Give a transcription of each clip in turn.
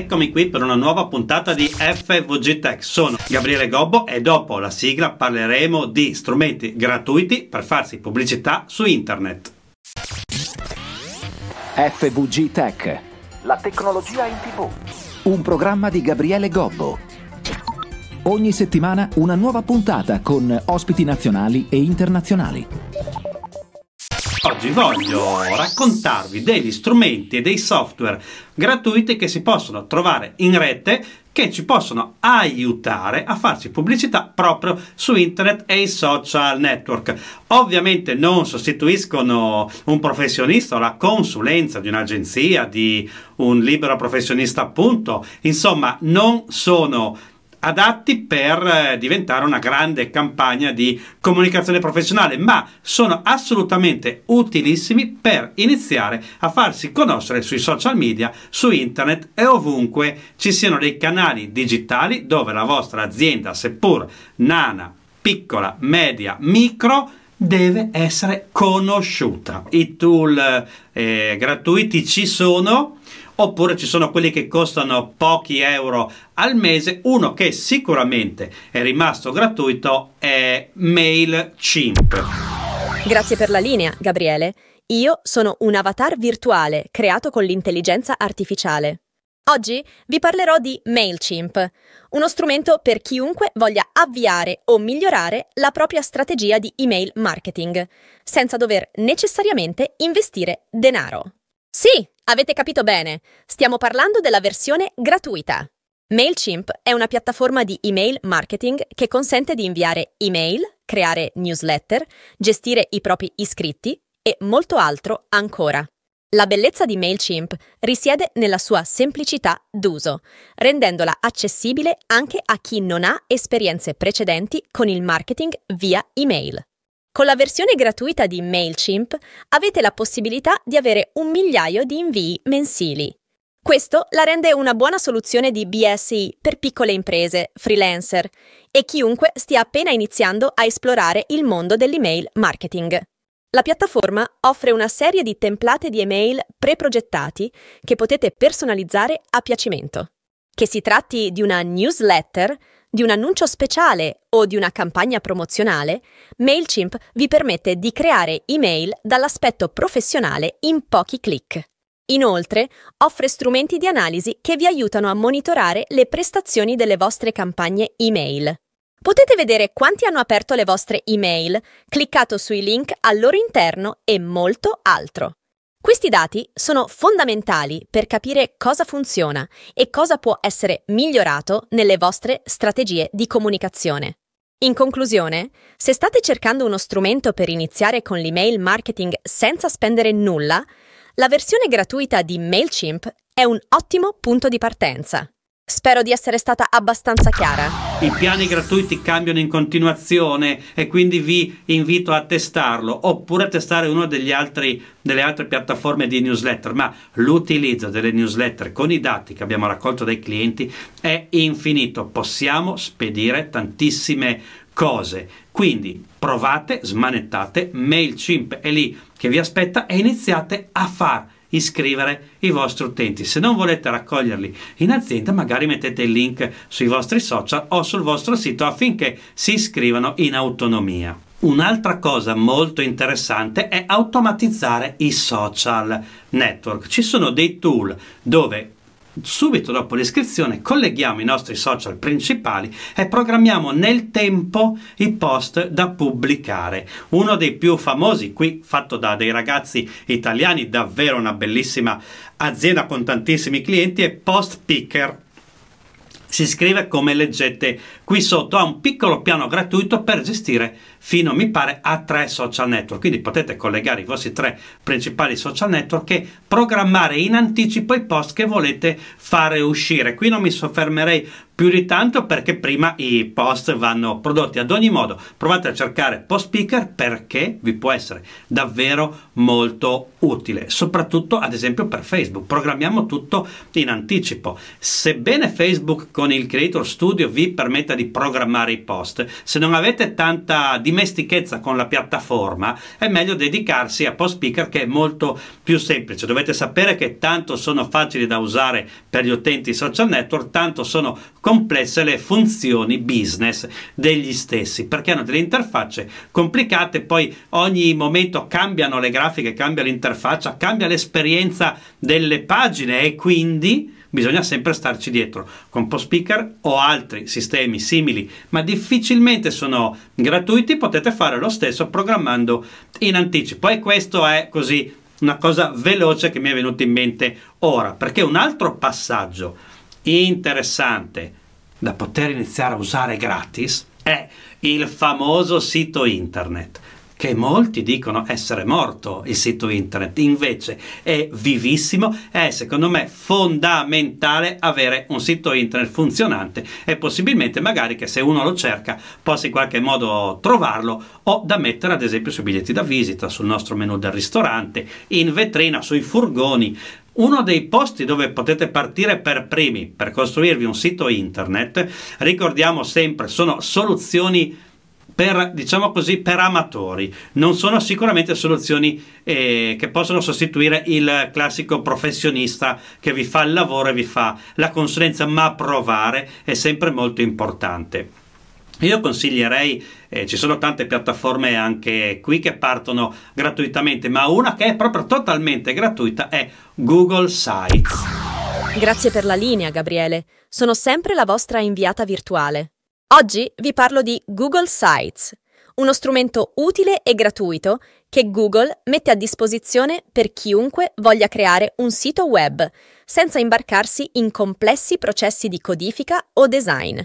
eccomi qui per una nuova puntata di FVG Tech. Sono Gabriele Gobbo e dopo la sigla parleremo di strumenti gratuiti per farsi pubblicità su internet. FVG Tech. La tecnologia in tv. Un programma di Gabriele Gobbo. Ogni settimana una nuova puntata con ospiti nazionali e internazionali. Oggi voglio raccontarvi degli strumenti e dei software gratuiti che si possono trovare in rete che ci possono aiutare a farci pubblicità proprio su internet e i social network. Ovviamente non sostituiscono un professionista o la consulenza di un'agenzia, di un libero professionista appunto, insomma non sono adatti per eh, diventare una grande campagna di comunicazione professionale, ma sono assolutamente utilissimi per iniziare a farsi conoscere sui social media, su internet e ovunque ci siano dei canali digitali dove la vostra azienda, seppur nana, piccola, media, micro, deve essere conosciuta. I tool eh, gratuiti ci sono, oppure ci sono quelli che costano pochi euro al mese. Uno che sicuramente è rimasto gratuito è MailChimp. Grazie per la linea, Gabriele. Io sono un avatar virtuale creato con l'intelligenza artificiale. Oggi vi parlerò di MailChimp, uno strumento per chiunque voglia avviare o migliorare la propria strategia di email marketing, senza dover necessariamente investire denaro. Sì, avete capito bene, stiamo parlando della versione gratuita. MailChimp è una piattaforma di email marketing che consente di inviare email, creare newsletter, gestire i propri iscritti e molto altro ancora. La bellezza di MailChimp risiede nella sua semplicità d'uso, rendendola accessibile anche a chi non ha esperienze precedenti con il marketing via email. Con la versione gratuita di MailChimp avete la possibilità di avere un migliaio di invii mensili. Questo la rende una buona soluzione di BSI per piccole imprese, freelancer e chiunque stia appena iniziando a esplorare il mondo dell'email marketing. La piattaforma offre una serie di template di email preprogettati che potete personalizzare a piacimento. Che si tratti di una newsletter, di un annuncio speciale o di una campagna promozionale, MailChimp vi permette di creare email dall'aspetto professionale in pochi clic. Inoltre, offre strumenti di analisi che vi aiutano a monitorare le prestazioni delle vostre campagne email. Potete vedere quanti hanno aperto le vostre email, cliccato sui link al loro interno e molto altro. Questi dati sono fondamentali per capire cosa funziona e cosa può essere migliorato nelle vostre strategie di comunicazione. In conclusione, se state cercando uno strumento per iniziare con l'email marketing senza spendere nulla, la versione gratuita di MailChimp è un ottimo punto di partenza. Spero di essere stata abbastanza chiara. I piani gratuiti cambiano in continuazione e quindi vi invito a testarlo oppure a testare una delle altre piattaforme di newsletter, ma l'utilizzo delle newsletter con i dati che abbiamo raccolto dai clienti è infinito. Possiamo spedire tantissime cose. Quindi provate, smanettate, MailChimp è lì che vi aspetta e iniziate a fare iscrivere i vostri utenti. Se non volete raccoglierli in azienda, magari mettete il link sui vostri social o sul vostro sito affinché si iscrivano in autonomia. Un'altra cosa molto interessante è automatizzare i social network. Ci sono dei tool dove subito dopo l'iscrizione colleghiamo i nostri social principali e programmiamo nel tempo i post da pubblicare. Uno dei più famosi, qui fatto da dei ragazzi italiani, davvero una bellissima azienda con tantissimi clienti, è Post Picker si scrive come leggete qui sotto, ha un piccolo piano gratuito per gestire fino, mi pare, a tre social network. Quindi potete collegare i vostri tre principali social network e programmare in anticipo i post che volete fare uscire. Qui non mi soffermerei più di tanto perché prima i post vanno prodotti. Ad ogni modo, provate a cercare Post Speaker perché vi può essere davvero molto utile, soprattutto ad esempio per Facebook. Programmiamo tutto in anticipo. Sebbene Facebook con il Creator Studio vi permetta di programmare i post, se non avete tanta dimestichezza con la piattaforma, è meglio dedicarsi a Post Speaker che è molto più semplice. Dovete sapere che tanto sono facili da usare per gli utenti social network, tanto sono complesse le funzioni business degli stessi perché hanno delle interfacce complicate poi ogni momento cambiano le grafiche cambia l'interfaccia cambia l'esperienza delle pagine e quindi bisogna sempre starci dietro. Con PostSpeaker o altri sistemi simili ma difficilmente sono gratuiti potete fare lo stesso programmando in anticipo. E questo è così una cosa veloce che mi è venuta in mente ora perché un altro passaggio interessante da poter iniziare a usare gratis è il famoso sito internet che molti dicono essere morto il sito internet, invece è vivissimo, è secondo me fondamentale avere un sito internet funzionante e possibilmente magari che se uno lo cerca possa in qualche modo trovarlo o da mettere ad esempio sui biglietti da visita, sul nostro menu del ristorante, in vetrina, sui furgoni, uno dei posti dove potete partire per primi per costruirvi un sito internet, ricordiamo sempre, sono soluzioni per, diciamo così, per amatori. Non sono sicuramente soluzioni eh, che possono sostituire il classico professionista che vi fa il lavoro e vi fa la consulenza, ma provare è sempre molto importante. Io consiglierei, eh, ci sono tante piattaforme anche qui che partono gratuitamente, ma una che è proprio totalmente gratuita è Google Sites. Grazie per la linea, Gabriele. Sono sempre la vostra inviata virtuale. Oggi vi parlo di Google Sites, uno strumento utile e gratuito che Google mette a disposizione per chiunque voglia creare un sito web, senza imbarcarsi in complessi processi di codifica o design.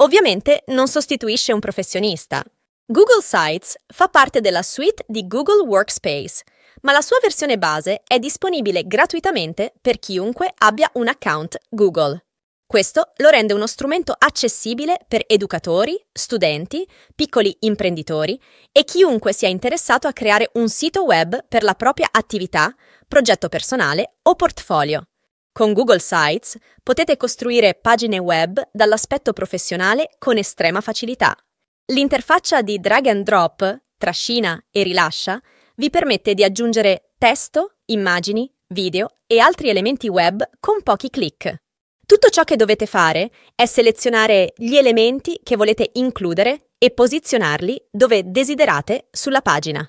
Ovviamente non sostituisce un professionista. Google Sites fa parte della suite di Google Workspace, ma la sua versione base è disponibile gratuitamente per chiunque abbia un account Google. Questo lo rende uno strumento accessibile per educatori, studenti, piccoli imprenditori e chiunque sia interessato a creare un sito web per la propria attività, progetto personale o portfolio. Con Google Sites potete costruire pagine web dall'aspetto professionale con estrema facilità. L'interfaccia di drag and drop, trascina e rilascia, vi permette di aggiungere testo, immagini, video e altri elementi web con pochi clic. Tutto ciò che dovete fare è selezionare gli elementi che volete includere e posizionarli dove desiderate sulla pagina.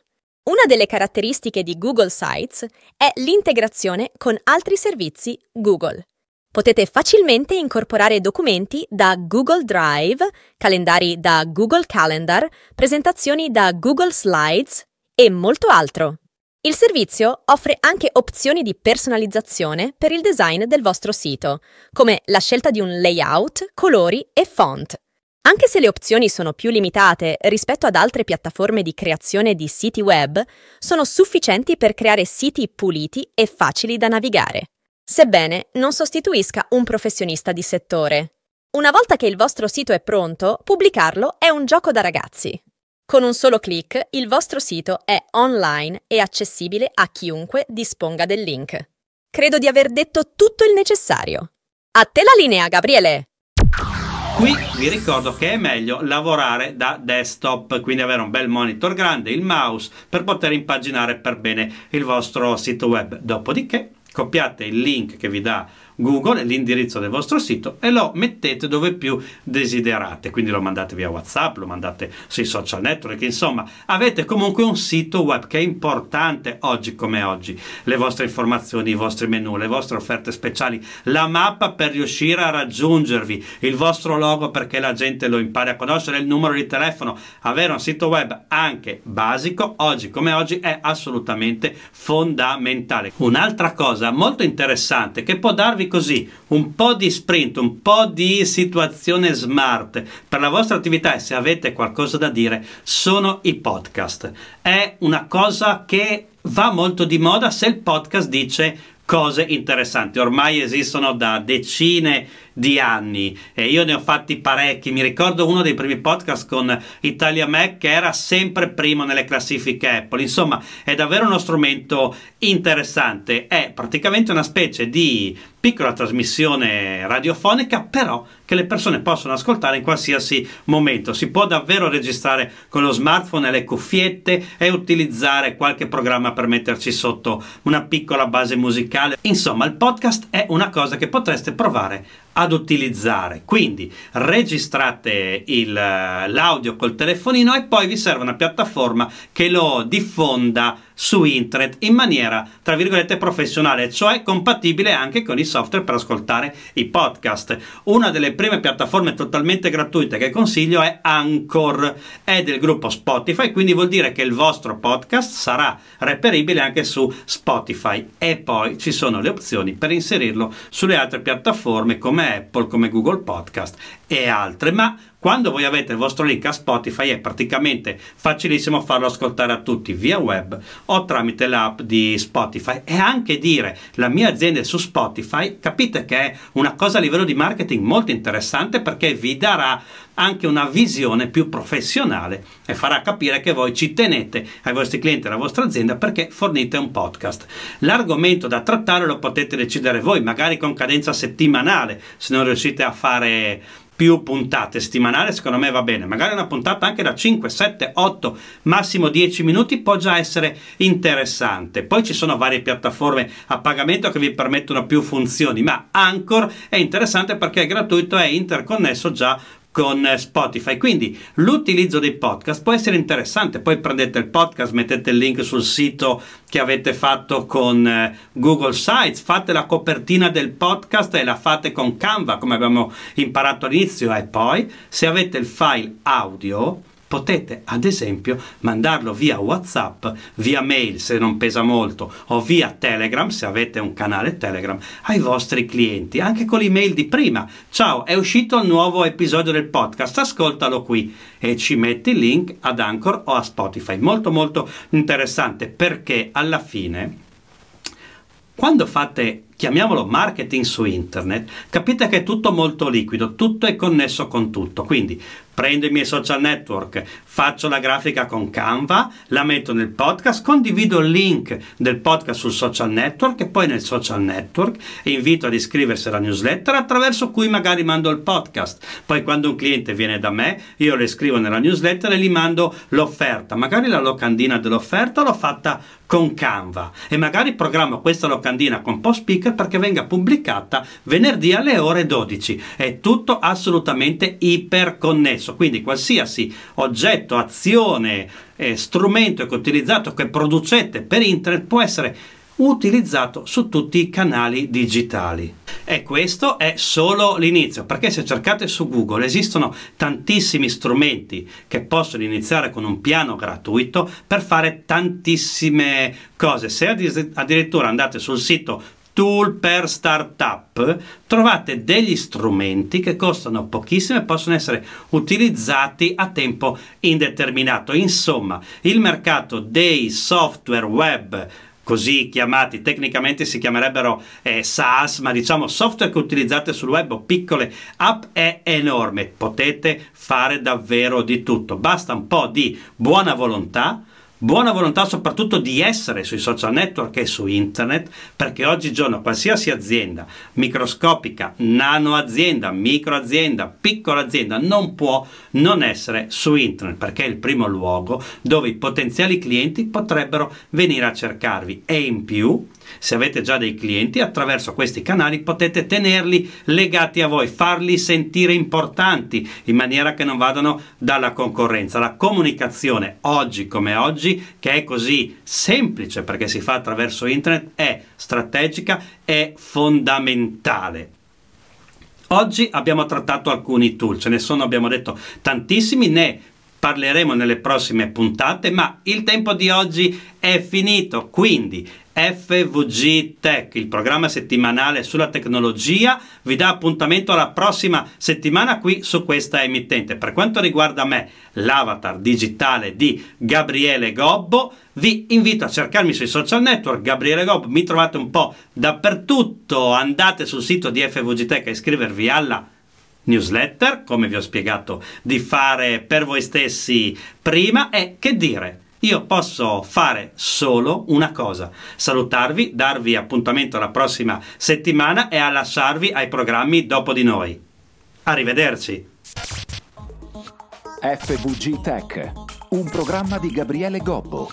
Una delle caratteristiche di Google Sites è l'integrazione con altri servizi Google. Potete facilmente incorporare documenti da Google Drive, calendari da Google Calendar, presentazioni da Google Slides e molto altro. Il servizio offre anche opzioni di personalizzazione per il design del vostro sito, come la scelta di un layout, colori e font. Anche se le opzioni sono più limitate rispetto ad altre piattaforme di creazione di siti web, sono sufficienti per creare siti puliti e facili da navigare, sebbene non sostituisca un professionista di settore. Una volta che il vostro sito è pronto, pubblicarlo è un gioco da ragazzi. Con un solo clic il vostro sito è online e accessibile a chiunque disponga del link. Credo di aver detto tutto il necessario. A te la linea, Gabriele! Qui vi ricordo che è meglio lavorare da desktop, quindi avere un bel monitor grande, il mouse per poter impaginare per bene il vostro sito web. Dopodiché copiate il link che vi dà Google, l'indirizzo del vostro sito e lo mettete dove più desiderate. Quindi lo mandate via WhatsApp, lo mandate sui social network, insomma, avete comunque un sito web che è importante oggi come oggi. Le vostre informazioni, i vostri menu, le vostre offerte speciali, la mappa per riuscire a raggiungervi, il vostro logo perché la gente lo impari a conoscere, il numero di telefono, avere un sito web anche basico oggi come oggi è assolutamente fondamentale. Un'altra cosa molto interessante che può darvi così un po' di sprint, un po' di situazione smart per la vostra attività e se avete qualcosa da dire sono i podcast. È una cosa che va molto di moda se il podcast dice cose interessanti. Ormai esistono da decine di anni e io ne ho fatti parecchi. Mi ricordo uno dei primi podcast con Italia Mac che era sempre primo nelle classifiche Apple. Insomma, è davvero uno strumento interessante. È praticamente una specie di piccola trasmissione radiofonica, però che le persone possono ascoltare in qualsiasi momento. Si può davvero registrare con lo smartphone e le cuffiette e utilizzare qualche programma per metterci sotto una piccola base musicale. Insomma, il podcast è una cosa che potreste provare ad utilizzare. Quindi registrate il, l'audio col telefonino e poi vi serve una piattaforma che lo diffonda su internet in maniera tra virgolette professionale, cioè compatibile anche con i software per ascoltare i podcast. Una delle prime piattaforme totalmente gratuite che consiglio è Anchor, è del gruppo Spotify, quindi vuol dire che il vostro podcast sarà reperibile anche su Spotify e poi ci sono le opzioni per inserirlo sulle altre piattaforme come Apple, come Google Podcast e altre, ma quando voi avete il vostro link a Spotify è praticamente facilissimo farlo ascoltare a tutti via web o tramite l'app di Spotify. E anche dire la mia azienda è su Spotify, capite che è una cosa a livello di marketing molto interessante perché vi darà anche una visione più professionale e farà capire che voi ci tenete ai vostri clienti e alla vostra azienda perché fornite un podcast. L'argomento da trattare lo potete decidere voi, magari con cadenza settimanale, se non riuscite a fare più puntate settimanali, secondo me va bene. Magari una puntata anche da 5, 7, 8, massimo 10 minuti può già essere interessante. Poi ci sono varie piattaforme a pagamento che vi permettono più funzioni, ma Anchor è interessante perché è gratuito e interconnesso già con Spotify. Quindi l'utilizzo dei podcast può essere interessante. Poi prendete il podcast, mettete il link sul sito che avete fatto con eh, Google Sites, fate la copertina del podcast e la fate con Canva, come abbiamo imparato all'inizio. E poi, se avete il file audio, potete ad esempio mandarlo via WhatsApp, via mail se non pesa molto o via Telegram se avete un canale Telegram ai vostri clienti, anche con l'email di prima. Ciao, è uscito il nuovo episodio del podcast, ascoltalo qui e ci metti il link ad Anchor o a Spotify. Molto molto interessante perché alla fine quando fate chiamiamolo marketing su internet, capite che è tutto molto liquido, tutto è connesso con tutto. Quindi prendo i miei social network, faccio la grafica con Canva, la metto nel podcast, condivido il link del podcast sul social network e poi nel social network invito ad iscriversi alla newsletter attraverso cui magari mando il podcast. Poi quando un cliente viene da me, io le scrivo nella newsletter e gli mando l'offerta. Magari la locandina dell'offerta l'ho fatta con Canva e magari programmo questa locandina con Post Speaker perché venga pubblicata venerdì alle ore 12. È tutto assolutamente iperconnesso, quindi qualsiasi oggetto, azione, eh, strumento che utilizzato, che producete per internet può essere utilizzato su tutti i canali digitali. E questo è solo l'inizio, perché se cercate su Google esistono tantissimi strumenti che possono iniziare con un piano gratuito per fare tantissime cose. Se addirittura andate sul sito tool per startup trovate degli strumenti che costano pochissimo e possono essere utilizzati a tempo indeterminato. Insomma, il mercato dei software web così chiamati, tecnicamente si chiamerebbero eh, SaaS, ma diciamo software che utilizzate sul web o piccole app è enorme, potete fare davvero di tutto, basta un po' di buona volontà, Buona volontà soprattutto di essere sui social network e su internet, perché oggigiorno qualsiasi azienda, microscopica, nano azienda, micro azienda, piccola azienda, non può non essere su internet, perché è il primo luogo dove i potenziali clienti potrebbero venire a cercarvi. E in più se avete già dei clienti, attraverso questi canali potete tenerli legati a voi, farli sentire importanti in maniera che non vadano dalla concorrenza. La comunicazione oggi come oggi, che è così semplice perché si fa attraverso internet, è strategica, è fondamentale. Oggi abbiamo trattato alcuni tool, ce ne sono, abbiamo detto, tantissimi, ne parleremo nelle prossime puntate, ma il tempo di oggi è finito, quindi FVG Tech, il programma settimanale sulla tecnologia, vi dà appuntamento alla prossima settimana qui su questa emittente. Per quanto riguarda me, l'avatar digitale di Gabriele Gobbo, vi invito a cercarmi sui social network, Gabriele Gobbo, mi trovate un po' dappertutto, andate sul sito di FVG Tech a iscrivervi alla newsletter, come vi ho spiegato di fare per voi stessi prima, e che dire? Io posso fare solo una cosa, salutarvi, darvi appuntamento alla prossima settimana e a lasciarvi ai programmi dopo di noi. Arrivederci. FVG Tech, un programma di Gabriele Gobbo.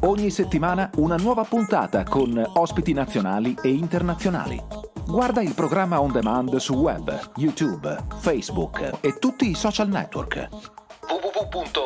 Ogni settimana una nuova puntata con ospiti nazionali e internazionali. Guarda il programma on demand su web, YouTube, Facebook e tutti i social network www.fvgtech.it